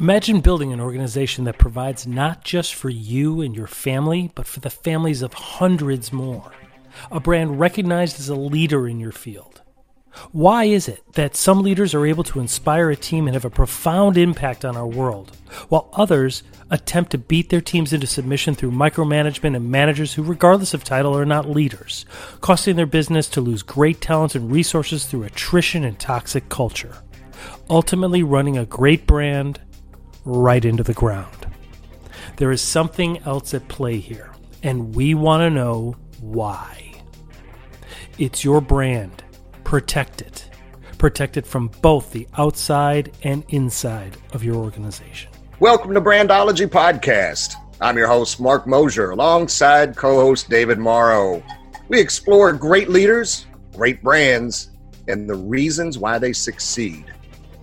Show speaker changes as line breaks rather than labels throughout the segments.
Imagine building an organization that provides not just for you and your family, but for the families of hundreds more. A brand recognized as a leader in your field. Why is it that some leaders are able to inspire a team and have a profound impact on our world, while others attempt to beat their teams into submission through micromanagement and managers who, regardless of title, are not leaders, costing their business to lose great talent and resources through attrition and toxic culture? Ultimately, running a great brand right into the ground. There is something else at play here, and we want to know why. It's your brand. Protect it. Protect it from both the outside and inside of your organization.
Welcome to Brandology Podcast. I'm your host, Mark Mosier, alongside co host David Morrow. We explore great leaders, great brands, and the reasons why they succeed.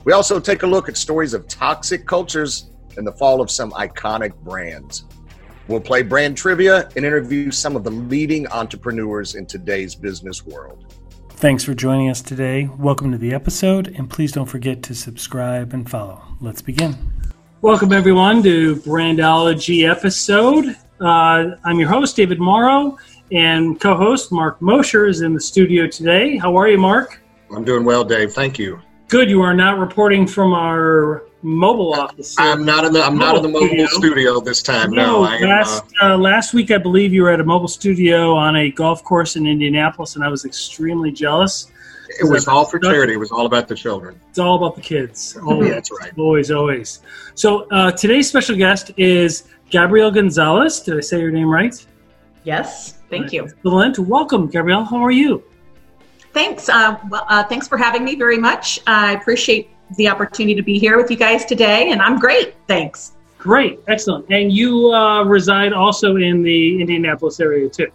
We also take a look at stories of toxic cultures and the fall of some iconic brands. We'll play brand trivia and interview some of the leading entrepreneurs in today's business world.
Thanks for joining us today. Welcome to the episode, and please don't forget to subscribe and follow. Let's begin. Welcome, everyone, to Brandology episode. Uh, I'm your host, David Morrow, and co host Mark Mosher is in the studio today. How are you, Mark?
I'm doing well, Dave. Thank you.
Good. You are not reporting from our mobile office.
I'm not in the I'm not in the mobile studio, studio this time. No,
no last am, uh, uh, last week I believe you were at a mobile studio on a golf course in Indianapolis, and I was extremely jealous.
It was all for charity. It was all about the children.
It's all about the kids. Always,
yeah, that's right.
Always, always. So uh, today's special guest is Gabrielle Gonzalez. Did I say your name right?
Yes. Thank you.
Excellent. Welcome, Gabrielle. How are you?
Thanks. Uh, well, uh, thanks for having me very much. I appreciate the opportunity to be here with you guys today, and I'm great. Thanks.
Great, excellent. And you uh, reside also in the Indianapolis area too.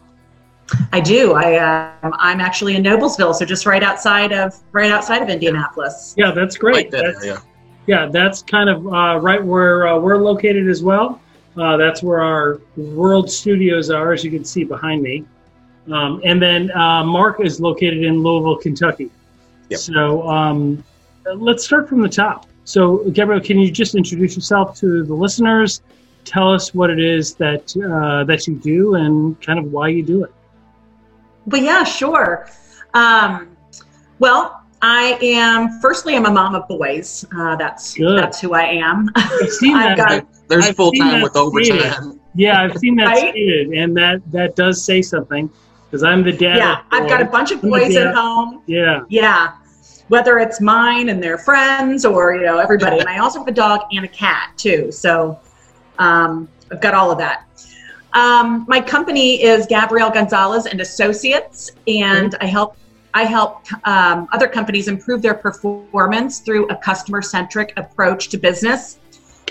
I do. I uh, I'm actually in Noblesville, so just right outside of right outside of Indianapolis.
Yeah, that's great. that that's, area. Yeah, that's kind of uh, right where uh, we're located as well. Uh, that's where our world studios are, as you can see behind me. Um, and then uh, Mark is located in Louisville, Kentucky. Yep. So um, let's start from the top. So, Gabriel, can you just introduce yourself to the listeners? Tell us what it is that uh, that you do and kind of why you do it.
Well, yeah, sure. Um, well, I am. Firstly, I'm a mom of boys. Uh, that's Good. that's who I am.
I've seen that.
Got, There's full time with overtime.
Yeah, I've seen that right? stated, and that that does say something because I'm the dad.
Yeah, I've got a bunch of boys at home.
Yeah.
Yeah. Whether it's mine and their friends or, you know, everybody. and I also have a dog and a cat too. So um, I've got all of that. Um, my company is Gabrielle Gonzalez and Associates, and I help I help um, other companies improve their performance through a customer centric approach to business.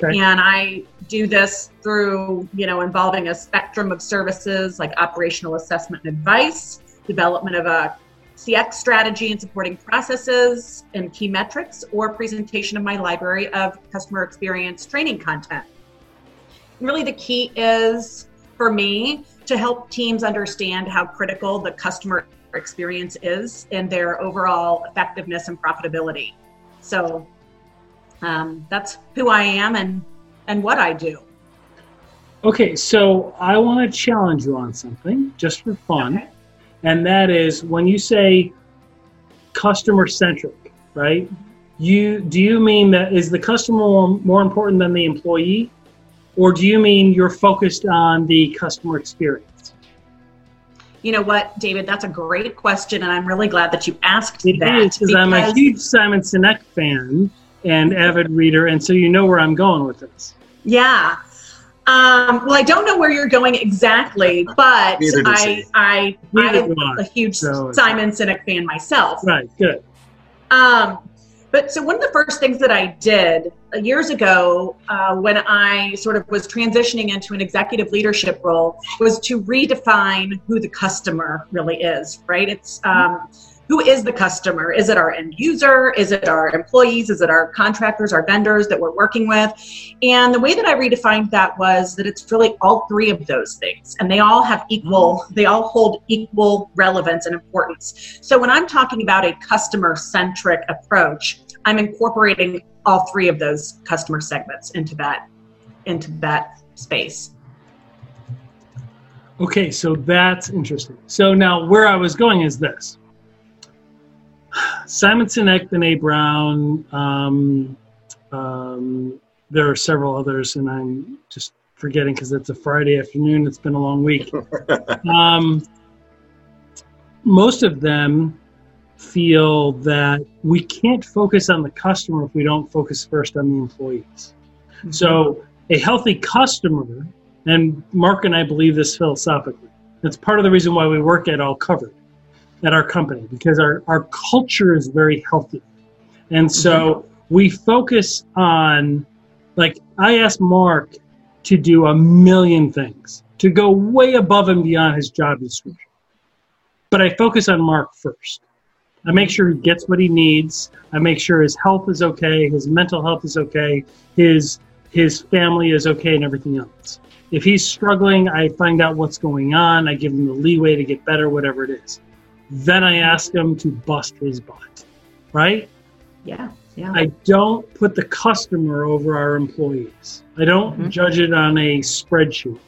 Okay. And I do this through, you know, involving a spectrum of services like operational assessment and advice, development of a CX strategy and supporting processes and key metrics, or presentation of my library of customer experience training content. And really, the key is for me to help teams understand how critical the customer experience is in their overall effectiveness and profitability. So um, that's who I am and and what I do.
Okay, so I want to challenge you on something just for fun, okay. and that is when you say customer centric, right? You do you mean that is the customer more, more important than the employee, or do you mean you're focused on the customer experience?
You know what, David? That's a great question, and I'm really glad that you asked
it
that.
because I'm a huge Simon Sinek fan and avid reader, and so you know where I'm going with this.
Yeah. Um, well, I don't know where you're going exactly, but I, I, I'm a huge so, Simon Sinek fan myself.
Right, good.
Um, but so one of the first things that I did uh, years ago uh, when I sort of was transitioning into an executive leadership role was to redefine who the customer really is, right? It's, um, who is the customer? Is it our end user? Is it our employees? Is it our contractors, our vendors that we're working with? And the way that I redefined that was that it's really all three of those things, and they all have equal, mm-hmm. they all hold equal relevance and importance. So when I'm talking about a customer centric approach, I'm incorporating all three of those customer segments into that into that space.
Okay, so that's interesting. So now where I was going is this. Simon Sinek, Brene Brown, um, um, there are several others, and I'm just forgetting because it's a Friday afternoon. It's been a long week. um, most of them feel that we can't focus on the customer if we don't focus first on the employees. Mm-hmm. So, a healthy customer, and Mark and I believe this philosophically, that's part of the reason why we work at All Covered at our company because our, our culture is very healthy. And so mm-hmm. we focus on, like, I asked Mark to do a million things, to go way above and beyond his job description. But I focus on Mark first. I make sure he gets what he needs. I make sure his health is okay, his mental health is okay, his his family is okay, and everything else. If he's struggling, I find out what's going on. I give him the leeway to get better, whatever it is. Then I ask him to bust his butt. Right?
Yeah. Yeah.
I don't put the customer over our employees. I don't mm-hmm. judge it on a spreadsheet.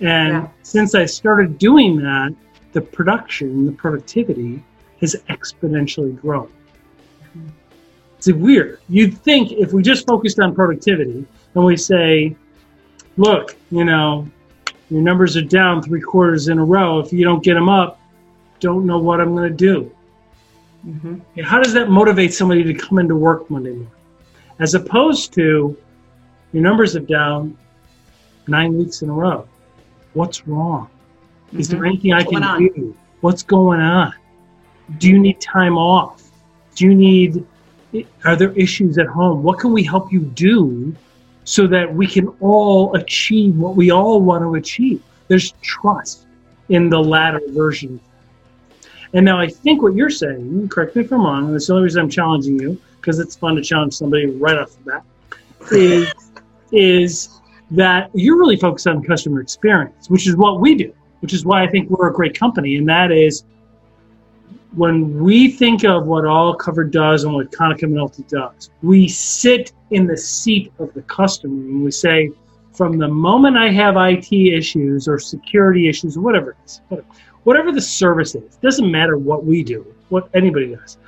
And yeah. since I started doing that, the production, the productivity has exponentially grown. Mm-hmm. It's weird. You'd think if we just focused on productivity and we say, look, you know, your numbers are down three quarters in a row. If you don't get them up, don't know what I'm going to do. Mm-hmm. How does that motivate somebody to come into work Monday morning? As opposed to your numbers are down nine weeks in a row. What's wrong? Mm-hmm. Is there mm-hmm. anything I can do? What's going on? Do you need time off? Do you need, are there issues at home? What can we help you do so that we can all achieve what we all want to achieve? There's trust in the latter version and now I think what you're saying, correct me if I'm wrong, that's the only reason I'm challenging you, because it's fun to challenge somebody right off the bat, is, is that you're really focused on customer experience, which is what we do, which is why I think we're a great company. And that is when we think of what All Covered does and what Konica Minolta does, we sit in the seat of the customer and we say, from the moment I have IT issues or security issues or whatever it is, whatever, whatever the service is, doesn't matter what we do, what anybody does.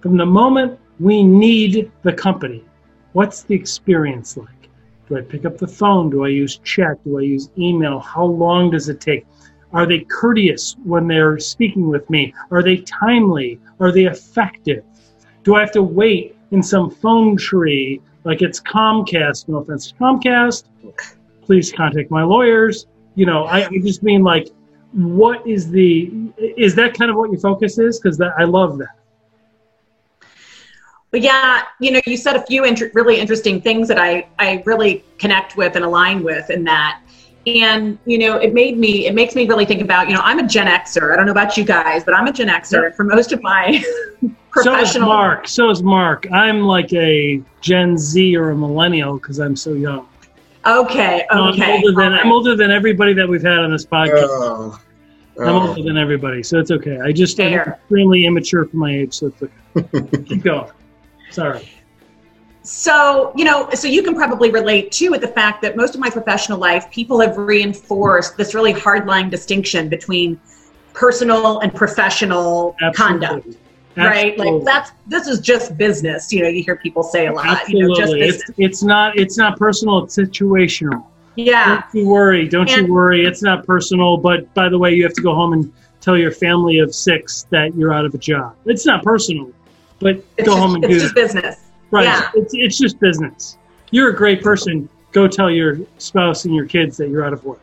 From the moment we need the company, what's the experience like? Do I pick up the phone? Do I use chat? Do I use email? How long does it take? Are they courteous when they're speaking with me? Are they timely? Are they effective? Do I have to wait in some phone tree like it's Comcast? No offense to Comcast. Please contact my lawyers. You know, I, I just mean like what is the is that kind of what your focus is because i love that
but yeah you know you said a few inter- really interesting things that i i really connect with and align with in that and you know it made me it makes me really think about you know i'm a gen xer i don't know about you guys but i'm a gen xer yeah. for most of my professional
so is mark so is mark i'm like a gen z or a millennial because i'm so young
Okay. Okay.
I'm older than right. I'm older than everybody that we've had on this podcast. Oh. Oh. I'm older than everybody, so it's okay. I just am extremely immature for my age, so it's okay. Keep going. Sorry.
So, you know, so you can probably relate too with the fact that most of my professional life, people have reinforced this really hard line distinction between personal and professional Absolutely. conduct right? Like that's this is just business. You know, you hear people say a lot.
Absolutely.
You know,
just it's, it's not it's not personal. It's situational.
Yeah.
Don't you worry. Don't and, you worry. It's not personal. But by the way, you have to go home and tell your family of six that you're out of a job. It's not personal, but go
just,
home and do
it. It's just business.
Right.
Yeah.
It's, it's just business. You're a great person. Go tell your spouse and your kids that you're out of work.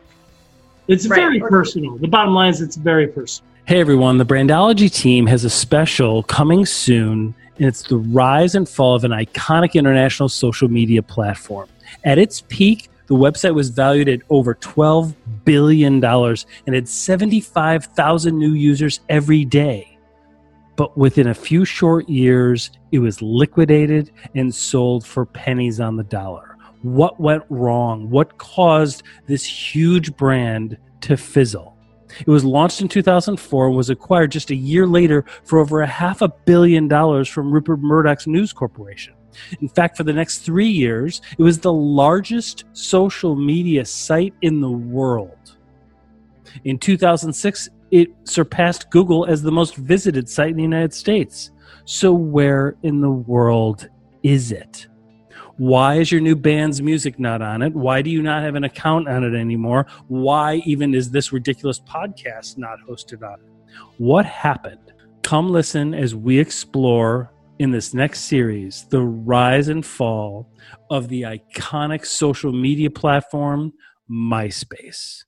It's right. very personal. The bottom line is it's very personal. Hey everyone, the Brandology team has a special coming soon, and it's the rise and fall of an iconic international social media platform. At its peak, the website was valued at over $12 billion and had 75,000 new users every day. But within a few short years, it was liquidated and sold for pennies on the dollar. What went wrong? What caused this huge brand to fizzle? It was launched in 2004 and was acquired just a year later for over a half a billion dollars from Rupert Murdoch's News Corporation. In fact, for the next three years, it was the largest social media site in the world. In 2006, it surpassed Google as the most visited site in the United States. So, where in the world is it? Why is your new band's music not on it? Why do you not have an account on it anymore? Why even is this ridiculous podcast not hosted on it? What happened? Come listen as we explore in this next series the rise and fall of the iconic social media platform, MySpace.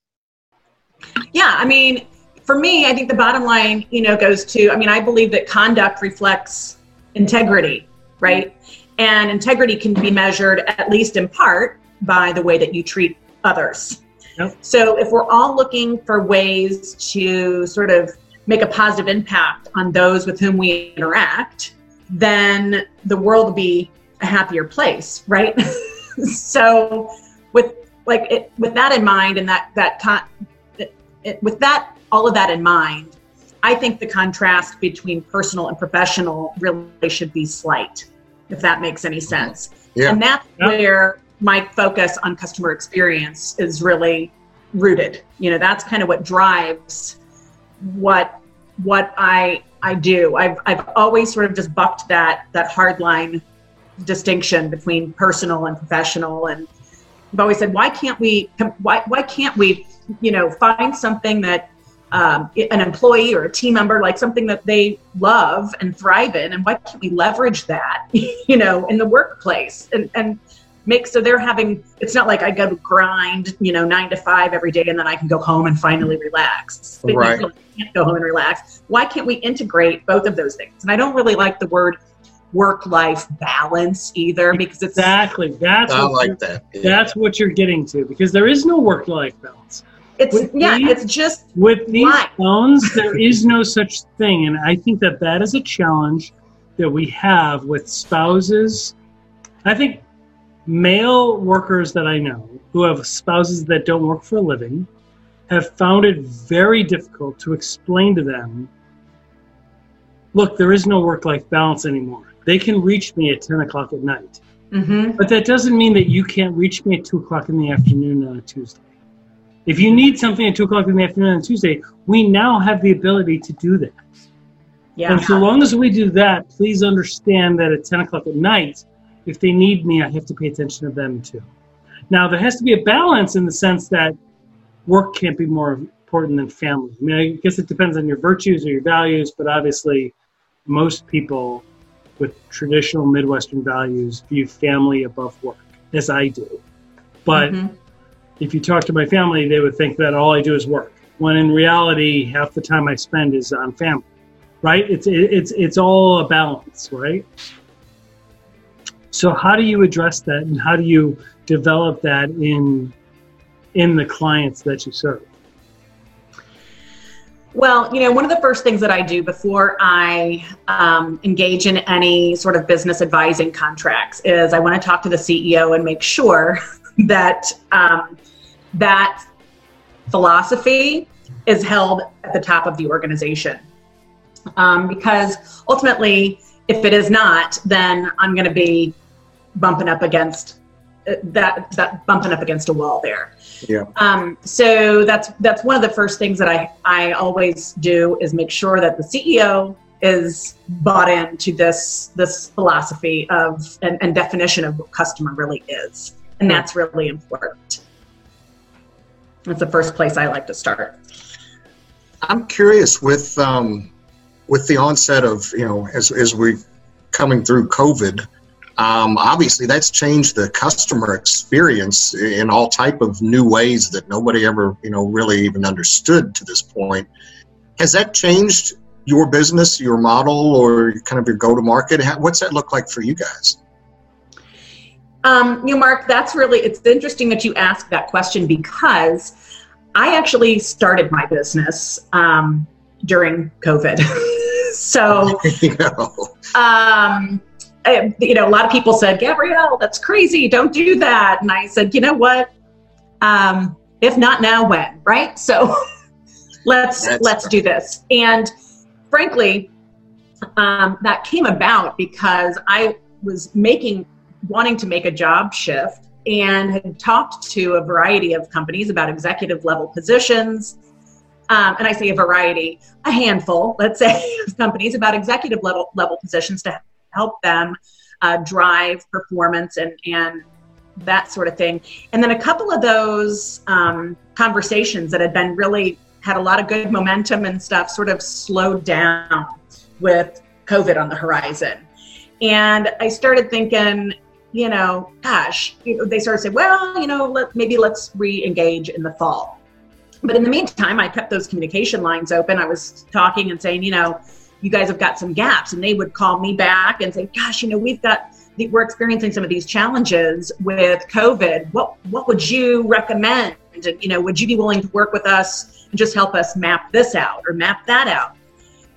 Yeah, I mean, for me, I think the bottom line, you know, goes to I mean, I believe that conduct reflects integrity, right? And integrity can be measured, at least in part, by the way that you treat others. Yep. So if we're all looking for ways to sort of make a positive impact on those with whom we interact, then the world will be a happier place, right? so with like it, with that in mind and that that con- it, it, with that all of that in mind, I think the contrast between personal and professional really should be slight if that makes any mm-hmm. sense. Yeah. And that's yeah. where my focus on customer experience is really rooted. You know, that's kind of what drives what what I I do. I've I've always sort of just bucked that that hard line distinction between personal and professional. And I've always said why can't we why why can't we you know find something that um, an employee or a team member like something that they love and thrive in? And why can't we leverage that you know in the workplace? And, and make so they're having it's not like i go to grind you know nine to five every day and then i can go home and finally relax.
Right.
can't go home and relax. Why can't we integrate both of those things? And i don't really like the word work life balance either because it's
exactly. That's
I like that
yeah. that's what you're getting to because there is no work life balance.
It's with yeah, these, it's just
with these phones, there is no such thing, and I think that that is a challenge that we have with spouses. I think male workers that I know who have spouses that don't work for a living have found it very difficult to explain to them look, there is no work life balance anymore. They can reach me at 10 o'clock at night. Mm-hmm. But that doesn't mean that you can't reach me at 2 o'clock in the afternoon on a Tuesday. If you need something at two o'clock in the afternoon on Tuesday, we now have the ability to do that. Yeah. And so long as we do that, please understand that at 10 o'clock at night, if they need me, I have to pay attention to them too. Now, there has to be a balance in the sense that work can't be more important than family. I mean, I guess it depends on your virtues or your values, but obviously, most people with traditional Midwestern values view family above work, as I do. But mm-hmm if you talk to my family, they would think that all I do is work. When in reality, half the time I spend is on family, right? It's it's it's all a balance, right? So how do you address that, and how do you develop that in in the clients that you serve?
Well, you know, one of the first things that I do before I um, engage in any sort of business advising contracts is I want to talk to the CEO and make sure that um, that philosophy is held at the top of the organization. Um, because ultimately, if it is not, then I'm going to be bumping up against uh, that that bumping up against a wall there.
Yeah.
Um, so that's that's one of the first things that I I always do is make sure that the CEO is bought into this this philosophy of and, and definition of what customer really is, and that's really important. That's the first place I like to start.
I'm curious with um, with the onset of you know as as we coming through COVID. Um, obviously, that's changed the customer experience in all type of new ways that nobody ever you know really even understood to this point. Has that changed your business, your model, or kind of your go to market? What's that look like for you guys?
Um, you know, Mark, that's really, it's interesting that you ask that question because I actually started my business um, during COVID. so, you know. Um, I, you know, a lot of people said, Gabrielle, that's crazy. Don't do that. And I said, you know what? Um, if not now, when? Right? So, let's
That's
let's do this. And frankly, um, that came about because I was making wanting to make a job shift and had talked to a variety of companies about executive level positions. Um, and I say a variety, a handful, let's say, of companies about executive level level positions to help them uh, drive performance and and that sort of thing. And then a couple of those um, conversations that had been really had a lot of good momentum and stuff sort of slowed down with COVID on the horizon. And I started thinking, you know, gosh, you know, they started saying, well, you know, let, maybe let's re-engage in the fall. But in the meantime, I kept those communication lines open. I was talking and saying, you know, you guys have got some gaps, and they would call me back and say, gosh, you know, we've got we're experiencing some of these challenges with COVID. What what would you recommend? And you know, would you be willing to work with us and just help us map this out or map that out?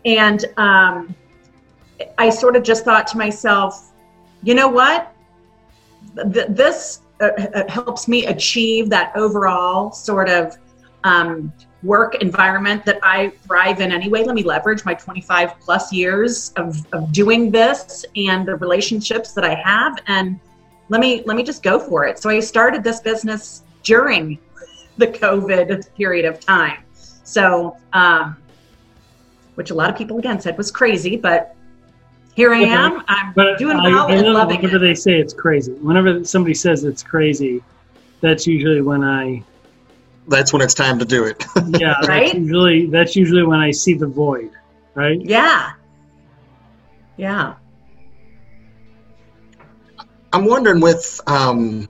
And um, I sort of just thought to myself, you know what? Th- this uh, uh, helps me achieve that overall sort of um, work environment that I thrive in anyway. Let me leverage my 25 plus years of, of doing this and the relationships that I have and let me let me just go for it. So I started this business during the COVID period of time. So um, which a lot of people again said was crazy, but here I am. I'm
but
doing
I,
well
I
and
know
loving
whenever
it.
they say it's crazy, whenever somebody says it's crazy, that's usually when I
That's when it's time to do it.
yeah
Right?
that's usually that's usually when I see the void, right?
Yeah. Yeah.
I'm wondering with um,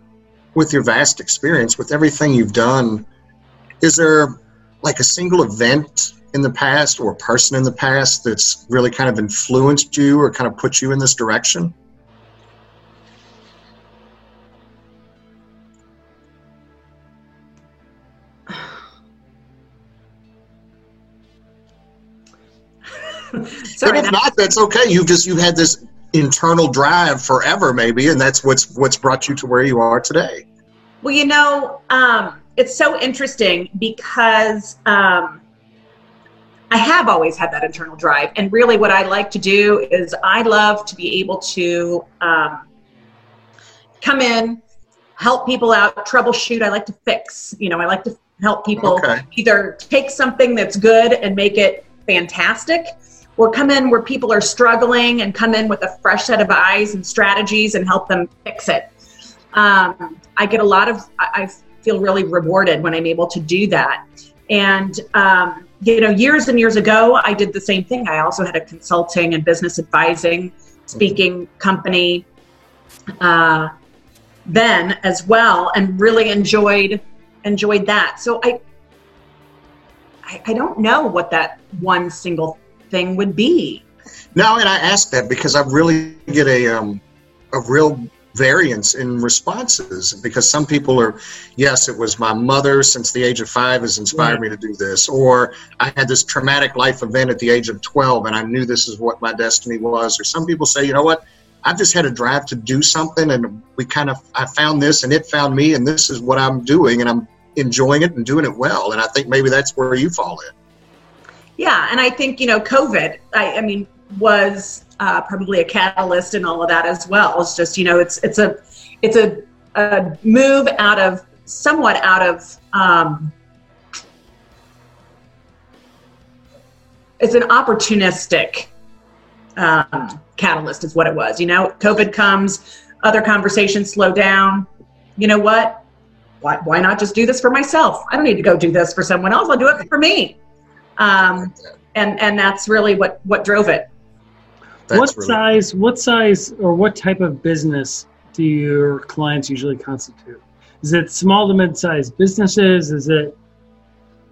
with your vast experience, with everything you've done, is there like a single event in the past or a person in the past that's really kind of influenced you or kind of put you in this direction?
Sorry.
and if not, that's okay. You've just you've had this internal drive forever, maybe, and that's what's what's brought you to where you are today.
Well, you know, um, it's so interesting because um, I have always had that internal drive. And really, what I like to do is I love to be able to um, come in, help people out, troubleshoot. I like to fix. You know, I like to help people
Okay.
either take something that's good and make it fantastic or come in where people are struggling and come in with a fresh set of eyes and strategies and help them fix it um, I get a lot of, I feel really rewarded when I'm able to do that. And, um, you know, years and years ago, I did the same thing. I also had a consulting and business advising, speaking company uh, then as well, and really enjoyed enjoyed that. So I, I, I don't know what that one single thing would be.
No, and I ask that because I really get a um, a real variance in responses because some people are yes it was my mother since the age of five has inspired me to do this or i had this traumatic life event at the age of 12 and i knew this is what my destiny was or some people say you know what? I've just had a drive to do something and we kind of i found this and it found me and this is what i'm doing and i'm enjoying it and doing it well. And i think maybe that's where you fall in
Yeah, and I think you know, COVID. I, I mean, was uh, probably a catalyst in all of that as well. It's just you know, it's it's a it's a, a move out of somewhat out of um, it's an opportunistic um, catalyst is what it was. You know, COVID comes, other conversations slow down. You know what? Why, why not just do this for myself? I don't need to go do this for someone else. I'll do it for me. Um, and and that's really what what drove it.
That's
what
really-
size what size or what type of business do your clients usually constitute? Is it small to mid-sized businesses? Is it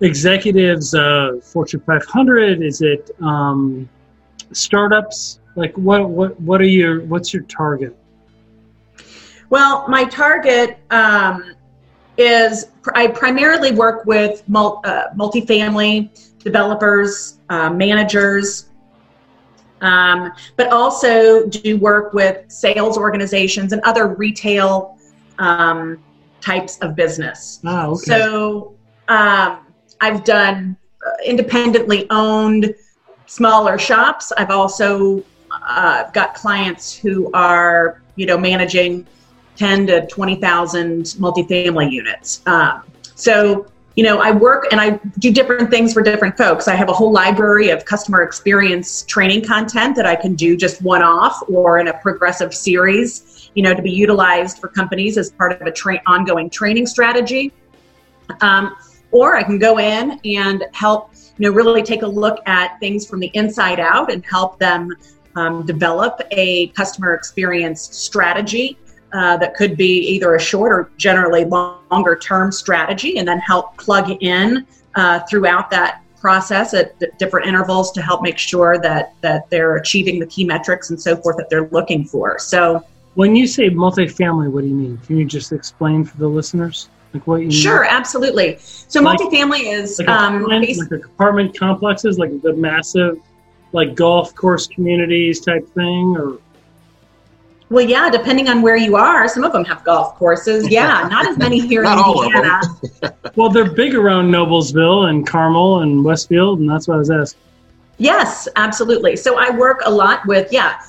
executives, uh, Fortune 500? Is it um, startups? Like what what what are your what's your target?
Well, my target um, is I primarily work with mul- uh, multifamily developers, uh, managers, um, but also do work with sales organizations and other retail um, types of business.
Ah, okay.
So um, I've done independently owned smaller shops. I've also uh, got clients who are, you know, managing 10 to 20,000 multifamily units. Um, so, you know, I work and I do different things for different folks. I have a whole library of customer experience training content that I can do just one off or in a progressive series, you know, to be utilized for companies as part of a tra- ongoing training strategy. Um, or I can go in and help, you know, really take a look at things from the inside out and help them um, develop a customer experience strategy uh, that could be either a short or generally longer term strategy, and then help plug in uh, throughout that process at different intervals to help make sure that that they're achieving the key metrics and so forth that they're looking for. So,
when you say multifamily, what do you mean? Can you just explain for the listeners?
Like what you sure, mean? absolutely. So like, multifamily is
like, um, apartment, like apartment complexes, like the massive like golf course communities type thing or
well yeah depending on where you are some of them have golf courses. Yeah not as many here in indiana.
Well they're big around noblesville and carmel and westfield and that's what i was asking.
Yes absolutely. So i work a lot with yeah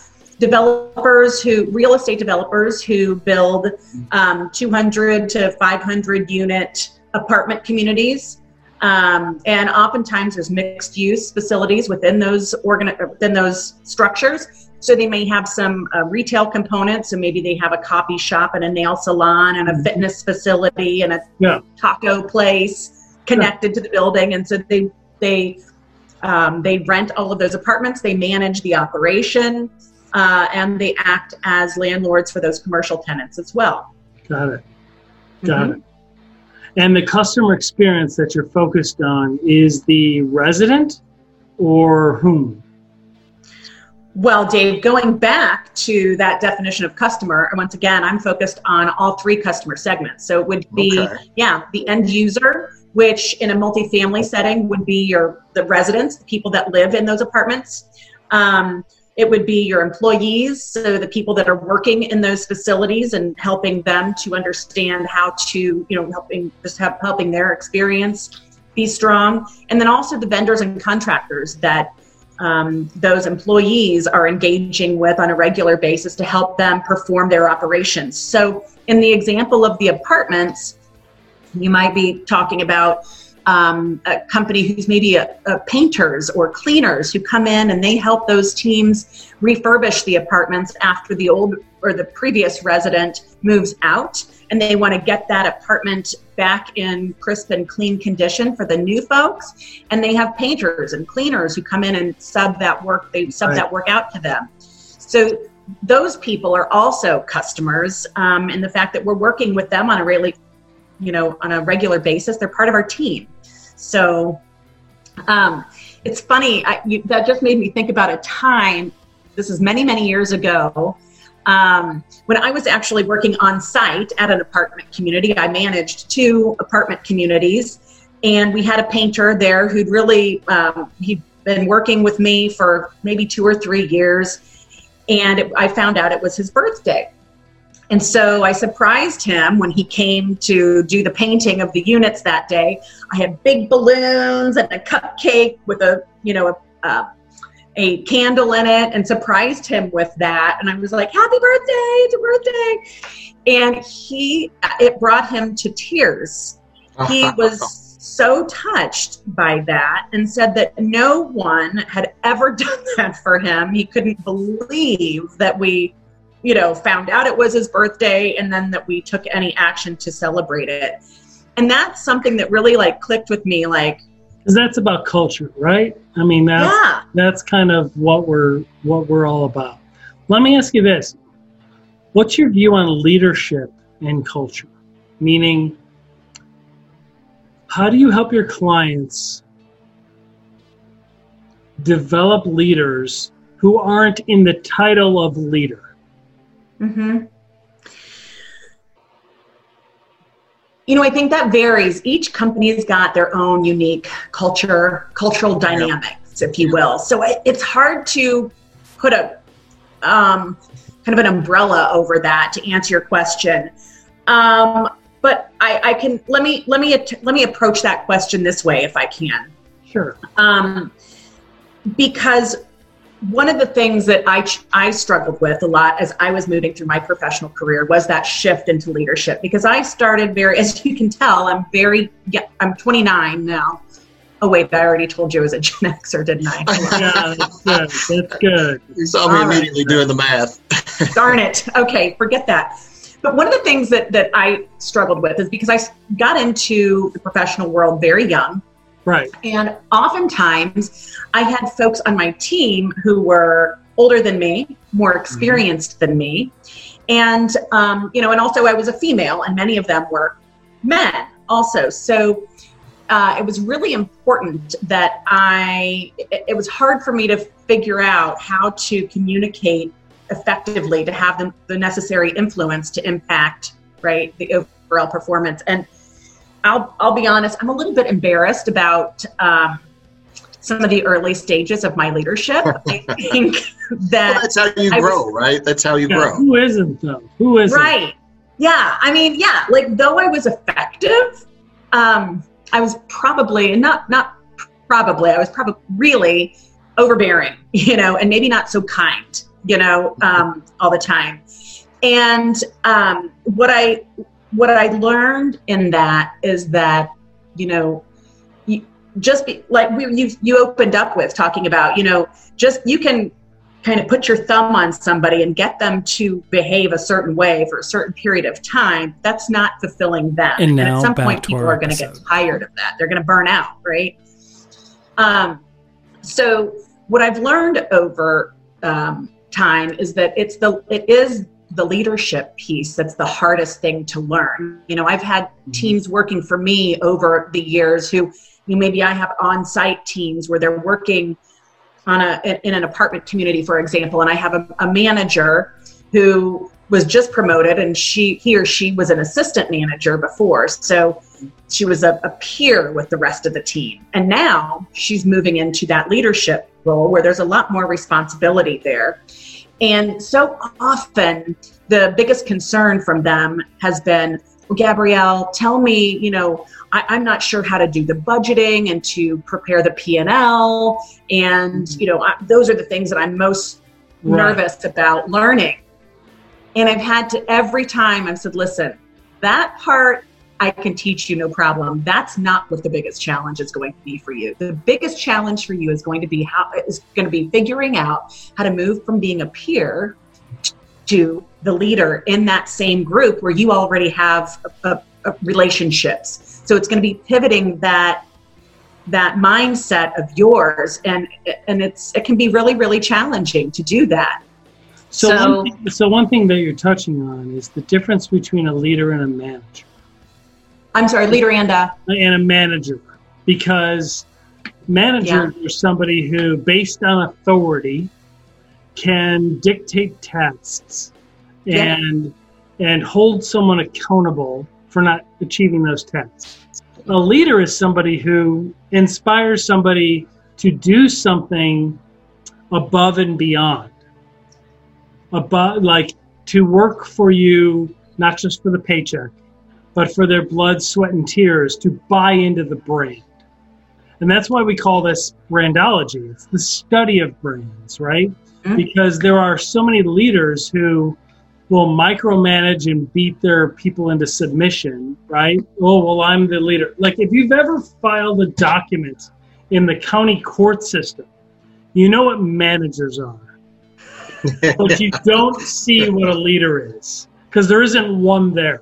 developers who real estate developers who build um, 200 to 500 unit apartment communities. Um, and oftentimes there's mixed use facilities within those organ- within those structures. So they may have some uh, retail components. So maybe they have a coffee shop and a nail salon and a mm-hmm. fitness facility and a yeah. taco place connected yeah. to the building. And so they they um, they rent all of those apartments. They manage the operation, uh, and they act as landlords for those commercial tenants as well.
Got it. Got mm-hmm. it. And the customer experience that you're focused on is the resident or whom?
Well, Dave, going back to that definition of customer, once again, I'm focused on all three customer segments. So it would be, okay. yeah, the end user, which in a multifamily setting would be your the residents, the people that live in those apartments. Um, it would be your employees, so the people that are working in those facilities and helping them to understand how to, you know, helping just have, helping their experience be strong. And then also the vendors and contractors that um, those employees are engaging with on a regular basis to help them perform their operations. So, in the example of the apartments, you might be talking about um, a company who's maybe a, a painters or cleaners who come in and they help those teams refurbish the apartments after the old or the previous resident moves out and they want to get that apartment back in crisp and clean condition for the new folks. And they have painters and cleaners who come in and sub that work they sub right. that work out to them. So those people are also customers um, and the fact that we're working with them on a really you know on a regular basis they're part of our team. So um, it's funny I, you, that just made me think about a time this is many many years ago um, when i was actually working on site at an apartment community i managed two apartment communities. And we had a painter there who'd really um, he'd been working with me for maybe two or three years. And it, i found out it was his birthday. And so I surprised him when he came to do the painting of the units that day. I had big balloons and a cupcake with a, you know, a, uh, a candle in it and surprised him with that. And I was like, happy birthday, it's your birthday. And he, it brought him to tears. He was so touched by that and said that no one had ever done that for him. He couldn't believe that we you know, found out it was his birthday and then that we took any action to celebrate it. And that's something that really like clicked with me like
because that's about culture, right? I mean, that's yeah. that's kind of what we're what we're all about. Let me ask you this: What's your view on leadership and culture? Meaning, how do you help your clients develop leaders who aren't in the title of leader?
Mm-hmm. You know, I think that varies. Each company's got their own unique culture, cultural dynamics, if you will. So it's hard to put a um, kind of an umbrella over that to answer your question. Um, but I, I, can let me let me let me approach that question this way, if I can.
Sure.
Um, because one of the things that I I struggled with a lot as I was moving through my professional career was that shift into leadership because I started very as you can tell I'm very yeah, I'm 29 now. Oh wait, I already told you I was a Gen Xer, didn't I?
yeah, that's good. That's good.
You saw me All immediately right. doing the math.
Darn it. Okay, forget that. But one of the things that, that I struggled with is because I got into the professional world very young.
Right.
And oftentimes I had folks on my team who were older than me, more mm-hmm. experienced mm-hmm. than me. And, um, you know, and also I was a female, and many of them were men also. So uh, it was really important that I, it, it was hard for me to figure out how to communicate effectively to have the, the necessary influence to impact right the overall performance and i'll i'll be honest i'm a little bit embarrassed about um, some of the early stages of my leadership. I think that
well, that's how you grow was, right? That's how you yeah, grow.
who isn't though? Who isn't?
Right. Yeah i mean yeah like though i was effective um, i was probably not not probably i was probably really overbearing you know and maybe not so kind you know, um, all the time. And um, what I what I learned in that is that you know, you, just be, like we, you you opened up with talking about, you know, just you can kind of put your thumb on somebody and get them to behave a certain way for a certain period of time, that's not fulfilling them.
And, now, and
at some point, people are going to get tired of that. They're going to burn out, right? Um, so, what I've learned over um, time is that it's the it is the leadership piece that's the hardest thing to learn. You know, I've had mm-hmm. teams working for me over the years who you know, maybe I have on-site teams where they're working on a in an apartment community, for example, and I have a, a manager who was just promoted and she he or she was an assistant manager before so she was a, a, peer with the rest of the team and now she's moving into that leadership role where there's a lot more responsibility there and so often the biggest concern from them has been well, gabrielle tell me you know I, am not sure how to do the budgeting and to prepare the p&l and mm-hmm. you know I, those are the things that i'm most right. nervous about learning. And I've had to every time I've said, listen, that part I can teach you no problem. That's not what the biggest challenge is going to be for you. The biggest challenge for you is going to be how is going to be figuring out how to move from being a peer to the leader in that same group where you already have a, a, relationships. So it's going to be pivoting that that mindset of yours and and it's it can be really really challenging to do that
so, so, one thing, so one thing that you're touching on is the difference between a leader and a manager.
I'm sorry, leader and a
and a manager, because managers yeah. is somebody who, based on authority, can dictate tasks and yeah. and hold someone accountable for not achieving those tasks. A leader is somebody who inspires somebody to do something above and beyond Above like to work for you, not just for the paycheck, but for their blood, sweat, and tears to buy into the brand. And that's why we call this brandology. It's the study of brands, right? Mm-hmm. Because there are so many leaders who will micromanage and beat their people into submission, right? Oh, well, I'm the leader. Like if you've ever filed a document in the county court system, you know what managers are but you don't see what a leader is because there isn't one there,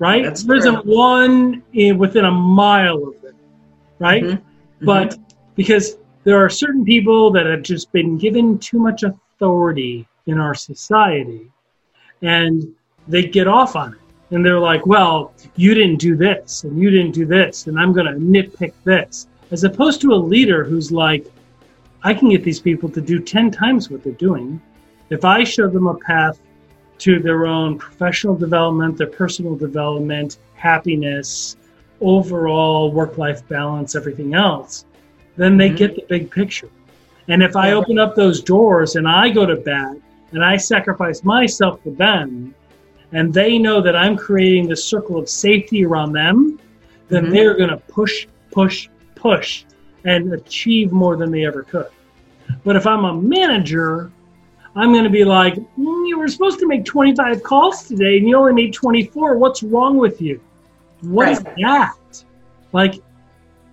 right? That's there not one in, within a mile of it, right? Mm-hmm. Mm-hmm. But because there are certain people that have just been given too much authority in our society and they get off on it. And they're like, well, you didn't do this and you didn't do this, and I'm going to nitpick this. As opposed to a leader who's like, I can get these people to do 10 times what they're doing if I show them a path to their own professional development, their personal development, happiness, overall work life balance, everything else, then they mm-hmm. get the big picture. And if I open up those doors and I go to bat and I sacrifice myself for them, and they know that I'm creating this circle of safety around them, then mm-hmm. they're going to push, push, push and achieve more than they ever could. But if I'm a manager, I'm going to be like, mm, you were supposed to make 25 calls today and you only made 24. What's wrong with you? What is
Right.
that? Like,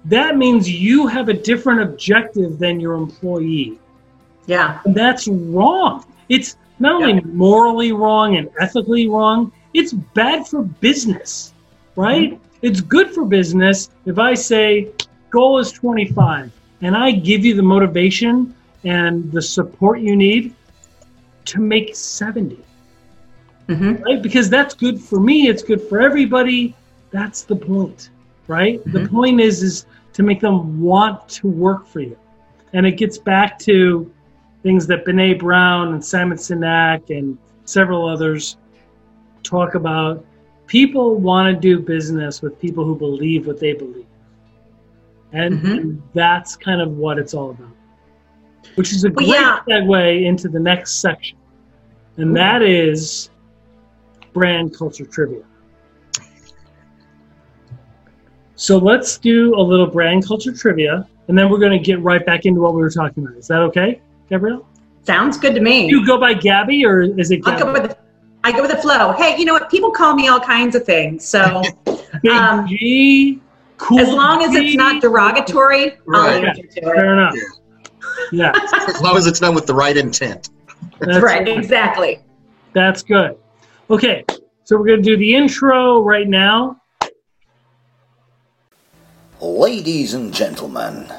that means you have a different objective than your employee.
Yeah.
And that's wrong. It's not only morally wrong and ethically wrong, it's bad for business, right? Mm-hmm. It's good for business if I say goal is 25 and I give you the motivation and the support you need to make 70,
hmm
right? Because that's good for me, it's good for everybody. That's the point, right? The
Mhm.
point is is to make them want to work for you. And it gets back to things that Brene Brown and Simon Sinek and several others talk about. People want to do business with people who believe what they believe. And,
Mhm.
and that's kind of what it's all about. Which is a
Well,
great
yeah.
segue into the next section. And that is brand culture trivia. So let's do a little brand culture trivia, and then we're going to get right back into what we were talking about. Is that okay, Gabrielle?
Sounds good to me.
You go by Gabby, or is it
I'll
Gabby?
go with the, I go with the flow. Hey, you know what? People call me all kinds of things. So
Big
um,
G, cool.
as long as it's not derogatory,
Right.
I'll answer to it.
Fair enough. Yeah,
As long as it's done with the right intent.
that's
Right, exactly.
That's good. Okay, so we're going to do the intro right now.
Ladies and gentlemen,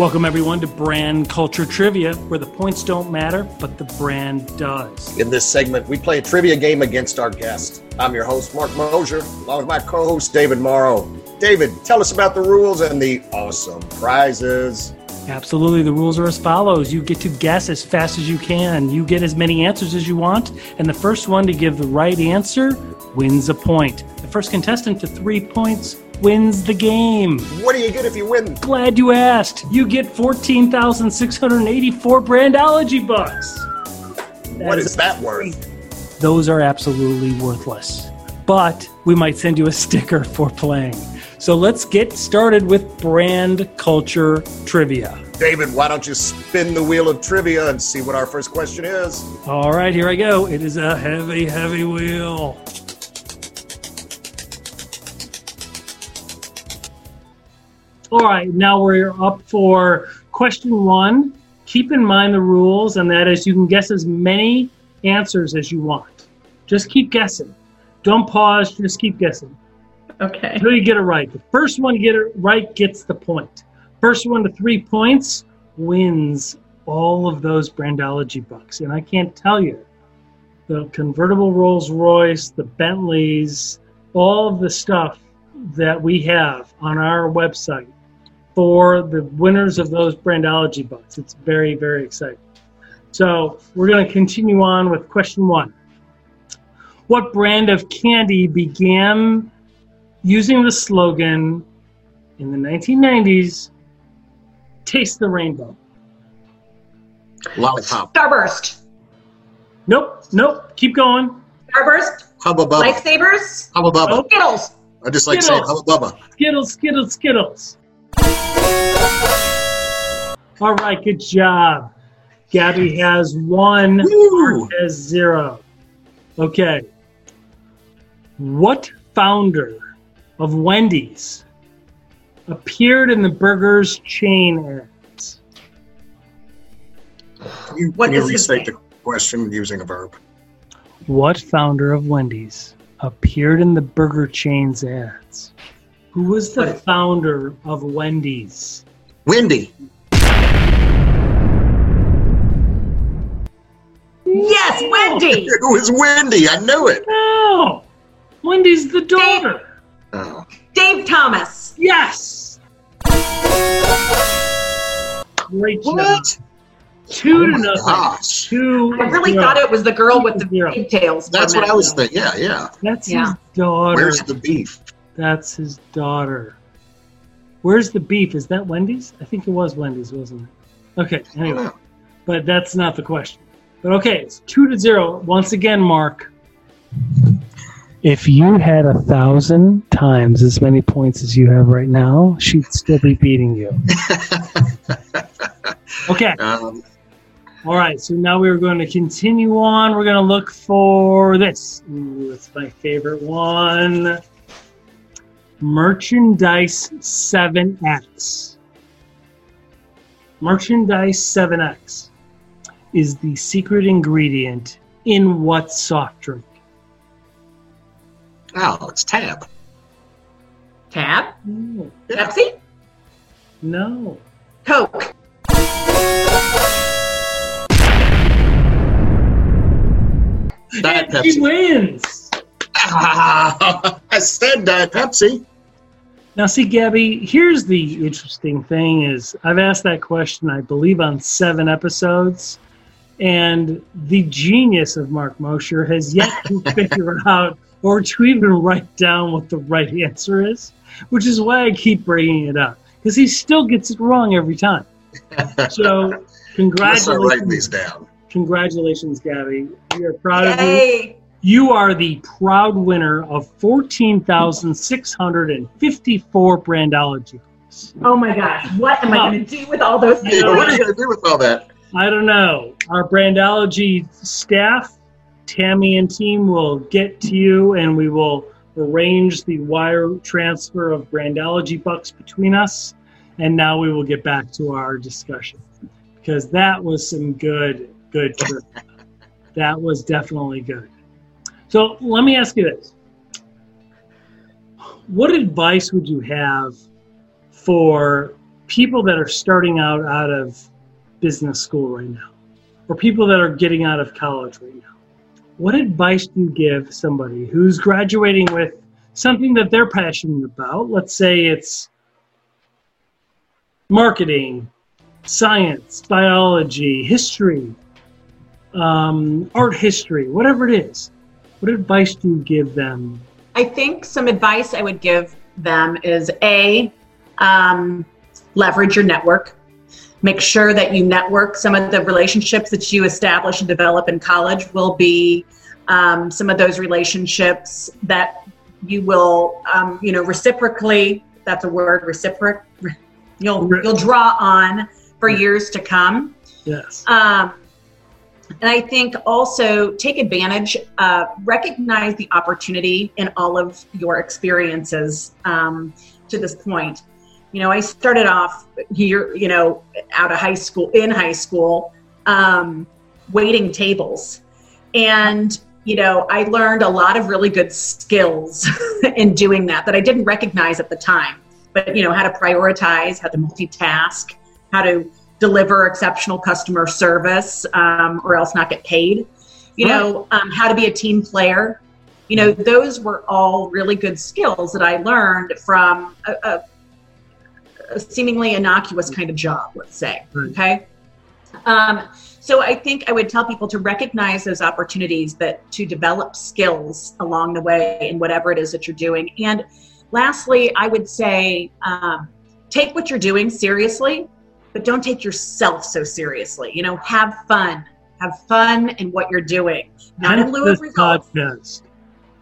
Welcome everyone to Brand Culture Trivia, where the points don't matter, but the brand does.
In this segment, we play a trivia game against our guest. I'm your host, Mark Mosier, along with my co host, David Morrow. David, tell us about the rules and the awesome prizes.
Absolutely. The rules are as follows you get to guess as fast as you can, you get as many answers as you want, and the first one to give the right answer wins a point. The first contestant to three points wins the game.
What do you get if you win?
Glad you asked. You get 14,684 Brandology bucks.
What is that worth?
Those are absolutely worthless. But we might send you a sticker for playing. So let's get started with brand culture trivia.
David, why don't you spin the wheel of trivia and see what our first question is?
All right, here I go. It is a heavy, heavy wheel. All right, now we're up for question one. Keep in mind the rules, and that is you can guess as many answers as you want. Just keep guessing. Don't pause, just keep guessing
Okay.
until you get it right. The first one to get it right gets the point. First one to three points wins all of those Brandology bucks. And I can't tell you, the convertible Rolls Royce, the Bentleys, all of the stuff that we have on our website for the winners of those Brandology bucks. It's very, very exciting. So we're going to continue on with question one. What brand of candy began using the slogan in the 1990s taste the rainbow
Lollipop.
Starburst.
nope nope keep going
Starburst.
Hubba Bubba.
Lifesavers.
Hubba Bubba.
Skittles.
I just like saying
Skittles.
Hubba Bubba.
skittles skittles skittles all right good job gabby has one
Woo!
Mark has zero okay what founder of wendy's appeared in the burgers chain ads
Can you,
What
can you
is his
restate the question using a verb?
What founder of Wendy's appeared in the burger chain's ads? Who was the
What is-
founder of Wendy's?
Wendy.
Yes, Wendy.
It was Wendy. I knew it.
No! Wendy's the daughter.
Oh.
Dave Thomas.
Yes! Great job.
What?
Two
Oh
to nothing.
gosh.
Two.
I really
zero.
thot it was the girl with the
Zero.
pigtails.
That's what I was thinking. Yeah, yeah.
That's
Yeah.
his daughter.
Where's the beef?
That's his daughter. Where's the beef? Is that Wendy's? I think it was Wendy's, wasn't it? Okay, anyway. But that's not the question. But okay, it's two to zero. Once again, Mark. If you had a thousand times as many points as you have right now, she'd still be beating you. okay.
Um,
All right. So now we're going to continue on. We're going to look for this. Ooh, it's my favorite one. Merchandise 7X. Merchandise 7X is the secret ingredient in what soft drink?
oh, it's Tab.
Tab,
No.
Yeah.
Pepsi,
No.
Coke.
Diet
And she
Pepsi.
wins.
Ah, I said Diet Pepsi.
Now, see, Gabby, here's the interesting thing: is I've asked that question, I believe, on seven episodes, and the genius of Mark Mosher has yet to figure out or to even write down what the right answer is, which is why I keep bringing it up because he still gets it wrong every time. So,
Let's start
congratulations,
these down.
congratulations, Gabby. We are proud of you.
Yay!
You are the proud winner of 14,654 Brandology. points.
Oh my gosh, what am I going to do with all those?
Yeah,
Yeah, what are you going to do with all that?
I don't know. Our Brandology staff, Tammy and team, will get to you and we will arrange the wire transfer of Brandology bucks between us. And now we will get back to our discussion because that was some good, good trivia. that was definitely good. So let me ask you this. What advice would you have for people that are starting out out of business school right now, or people that are getting out of college right now, what advice do you give somebody who's graduating with something that they're passionate about? Let's say it's marketing, science, biology, history, um, art history, whatever it is. What advice do you give them?
I think some advice I would give them is a um, leverage your network. Make sure that you network. Some of the relationships that you establish and develop in college will be um, some of those relationships that you will, um, you know, reciprocally. That's a word, reciproc. You'll you'll draw on for years to come.
Yes.
Um, and I think also take advantage, uh, recognize the opportunity in all of your experiences um, to this point. You know, I started off here, you know, out of high school, in high school, um, waiting tables. And, you know, I learned a lot of really good skills in doing that that I didn't recognize at the time. But, you know, how to prioritize, how to multitask, how to deliver exceptional customer service um, or else not get paid. You know um, how to be a team player. You know those were all really good skills that i learned from a, a, a seemingly innocuous kind of job let's say okay? Um, so i think i would tell people to recognize those opportunities that to develop skills along the way in whatever it is that you're doing. And lastly i would say um, take what you're doing seriously but don't take yourself so seriously. You know, have fun. Have fun in what you're doing. Not in lieu of results,
podcast.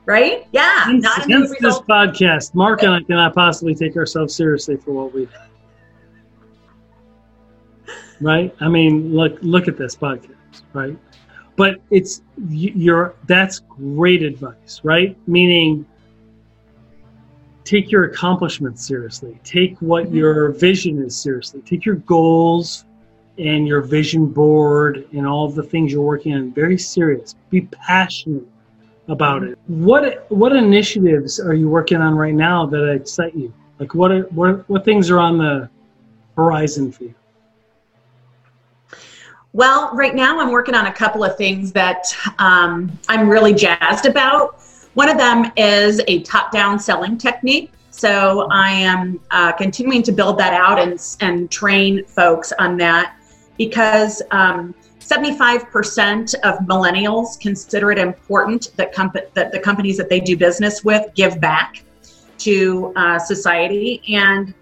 right? Yeah,
Hence,
not in
hence this podcast. Mark and I cannot possibly take ourselves seriously for what we do. Right? I mean, look look at this podcast, right? But it's you're that's great advice, right? Meaning take your accomplishments seriously. Take what
Mhm.
your vision is seriously. Take your goals and your vision board and all of the things you're working on very serious. Be passionate about it. What what initiatives are you working on right now that excite you? Like what are, what what things are on the horizon for you?
Well, right now I'm working on a couple of things that um, I'm really jazzed about. One of them is a top down selling technique. So I am uh, continuing to build that out and, and train folks on that because um, 75% of millennials consider it important that, comp- that the companies that they do business with give back to uh, society. And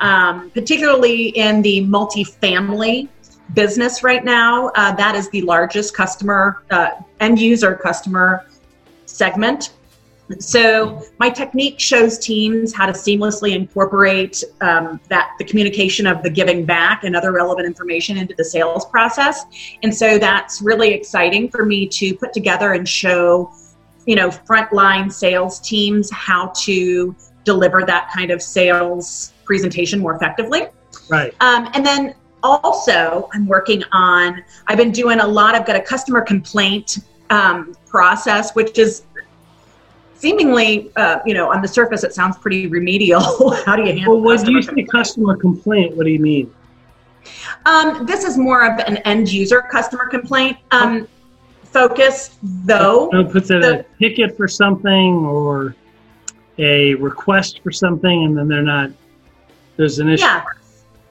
um, particularly in the multifamily business right now. Uh, that is the largest customer, uh, end user customer segment. So my technique shows teams how to seamlessly incorporate um, that the communication of the giving back and other relevant information into the sales process. And so that's really exciting for me to put together and show, you know, frontline sales teams how to deliver that kind of sales presentation more effectively.
Right.
Um, and then also, I'm working on. I've been doing a lot. I've got a customer complaint um, process, which is seemingly, uh, you know, on the surface, it sounds pretty remedial. How do you handle?
Well, when you say customer complaint, what do you mean?
Um, this is more of an end user customer complaint. Um, focused though.
So puts it the, a ticket for something or a request for something, and then they're not. There's an issue.
Yeah,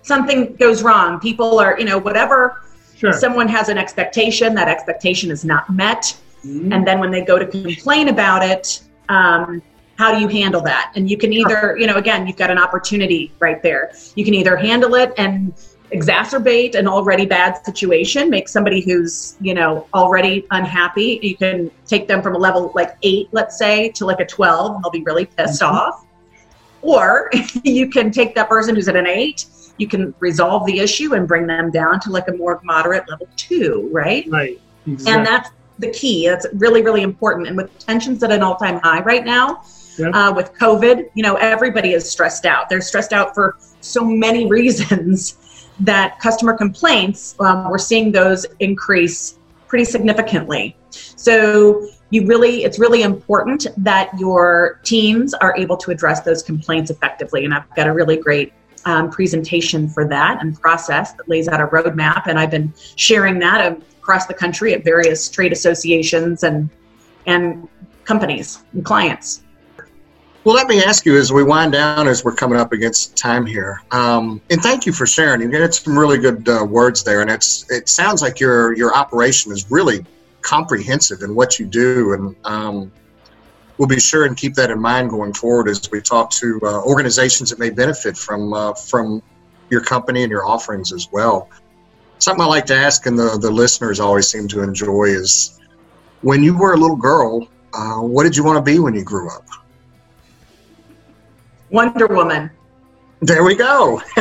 something goes wrong. People are, you know, whatever.
Sure.
Someone has an expectation. That expectation is not met, mm-hmm. and then when they go to complain about it, um, how do you handle that? And you can either, you know, again, you've got an opportunity right there. You can either handle it and exacerbate an already bad situation, make somebody who's, you know, already unhappy, you can take them from a level like eight, let's say, to like a 12, and they'll be really pissed mm-hmm. off. Or you can take that person who's at an eight, you can resolve the issue and bring them down to like a more moderate level two, right?
Right.
Exactly. And that's the key. That's really, really important. And with tensions at an all time high right now, yep. uh, with COVID, you know, everybody is stressed out. They're stressed out for so many reasons that customer complaints, um, we're seeing those increase pretty significantly. So you really, it's really important that your teams are able to address those complaints effectively. And I've got a really great um, presentation for that and process that lays out a roadmap. And I've been sharing that across the country at various trade associations and and companies and clients.
Well, let me ask you as we wind down, as we're coming up against time here, um, and thank you for sharing. You had some really good uh, words there, and it's it sounds like your your operation is really comprehensive in what you do, and um, we'll be sure and keep that in mind going forward as we talk to uh, organizations that may benefit from uh, from your company and your offerings as well something I like to ask, and the, the listeners always seem to enjoy is when you were a little girl, uh, what did you want to be when you grew up?
Wonder Woman.
There we go.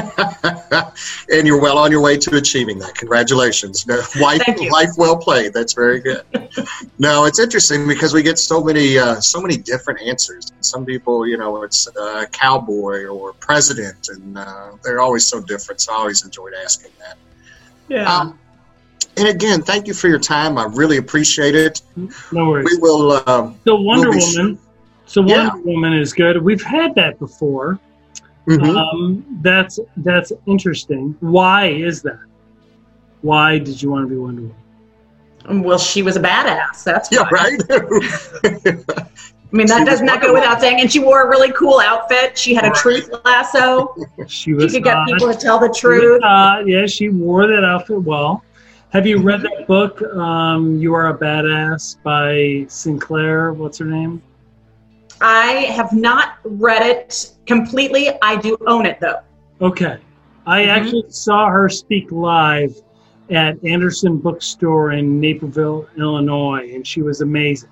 and you're well on your way to achieving that. Congratulations. life, life well played. That's very good. no, it's interesting because we get so many, uh, so many different answers. Some people, you know, it's uh, cowboy or president, and uh, they're always so different. So I always enjoyed asking that.
Yeah. Um,
and again, thank you for your time. I really appreciate it.
No worries.
We will. Um,
so Wonder we'll Woman. So Wonder yeah. Woman is good. We've had that before. Mm-hmm. Um, that's that's interesting. Why is that? Why did you want to be Wonder Woman?
Well, she was a badass. That's
yeah, right.
I mean, that does not go without saying. And she wore a really cool outfit. She had a truth lasso.
She was.
She could get people to tell the truth.
Uh, yeah, she wore that outfit well. Have you read that book, um, You Are a Badass by Sinclair? What's her name?
I have not read it completely. I do own it, though.
Okay. I mm-hmm. actually saw her speak live at Anderson Bookstore in Naperville, Illinois, and she was amazing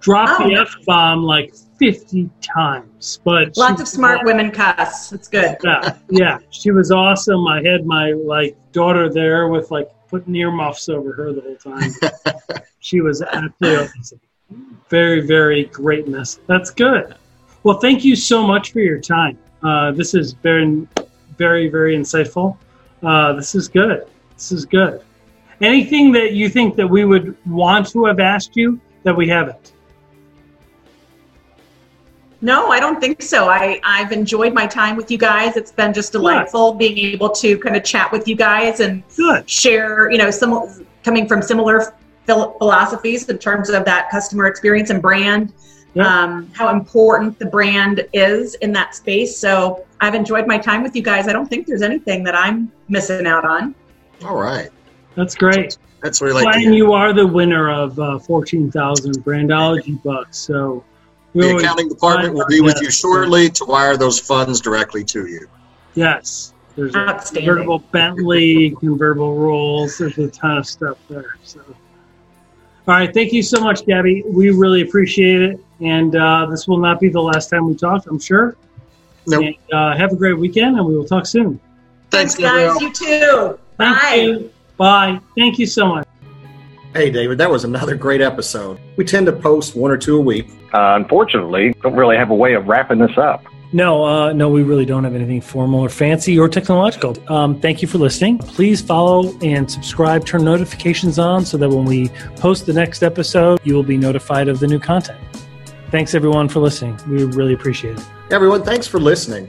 dropped oh. the f bomb like fifty times. But
lots of smart women cuss. It's good.
Yeah, yeah, she was awesome. I had my like daughter there with like putting earmuffs over her the whole time. she was absolutely awesome. Very, very great message. That's good. Well, thank you so much for your time. Uh, this has been very, very insightful. Uh, this is good. This is good. Anything that you think that we would want to have asked you that we haven't?
No, I don't think so. I, I've enjoyed my time with you guys. It's been just delightful being able to kind of chat with you guys and
Good.
share, you know, some coming from similar philosophies in terms of that customer experience and brand, yeah. um, how important the brand is in that space. So I've enjoyed my time with you guys. I don't think there's anything that I'm missing out on.
All right.
That's great.
That's really like.
And you are the winner of uh, 14,000 Brandology bucks. So
the accounting department will be with you shortly to wire those funds directly to you.
Yes.
There's a convertible Bentley, convertible Rolls. There's a ton of stuff there. So, all right, thank you so much, Gabby. We really appreciate it, and uh, this will not be the last time we talk. I'm sure.
Nope.
And, uh, have a great weekend, and we will talk soon.
Thanks, guys. You too.
Thank
Bye.
you. Bye. Thank you so much.
Hey, David, that was another great episode. We tend to post one or two a week.
Uh, unfortunately, don't really have a way of wrapping this up.
No, uh, no, we really don't have anything formal or fancy or technological. Um, thank you for listening. Please follow and subscribe, turn notifications on so that when we post the next episode, you will be notified of the new content. Thanks, everyone, for listening. We really appreciate it.
Everyone, thanks for listening.